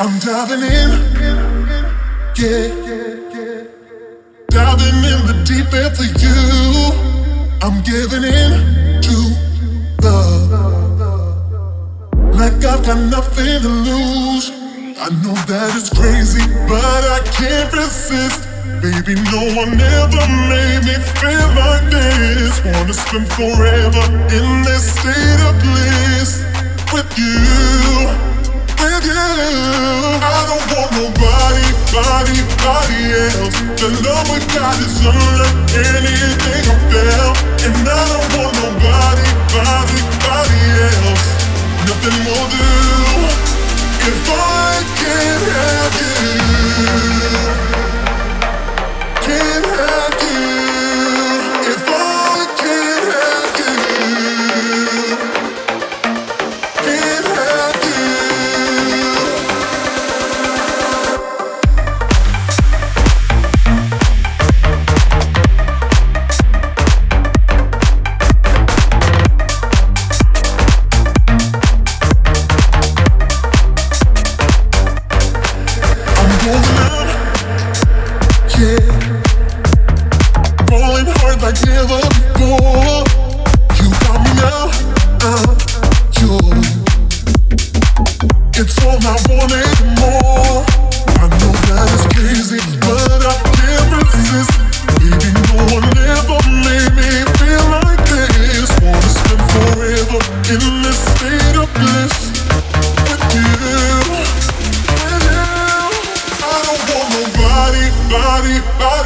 I'm diving in, yeah. Diving in the deep end for you. I'm giving in to love. Like I've got nothing to lose. I know that it's crazy, but I can't resist. Baby, no one ever made me feel like this. Wanna spend forever in this state of bliss with you The love we got is unlike anything I felt. And I don't want nobody, body, It's all I wanted more. I know that it's crazy, but I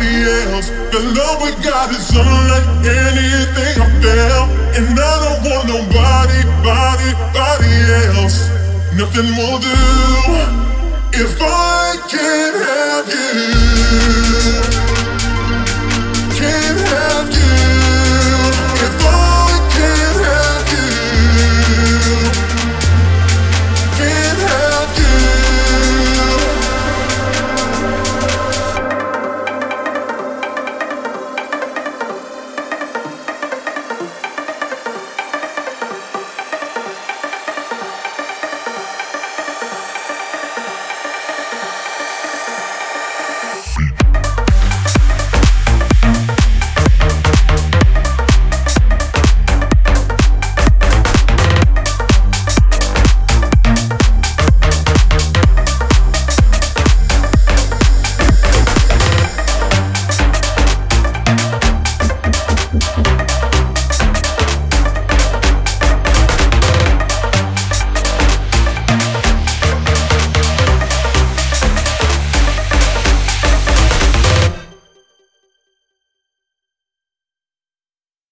body else. The love we got is unlike anything I've felt. And I don't want nobody, body, body else. Nothing will do if I. Can't have you.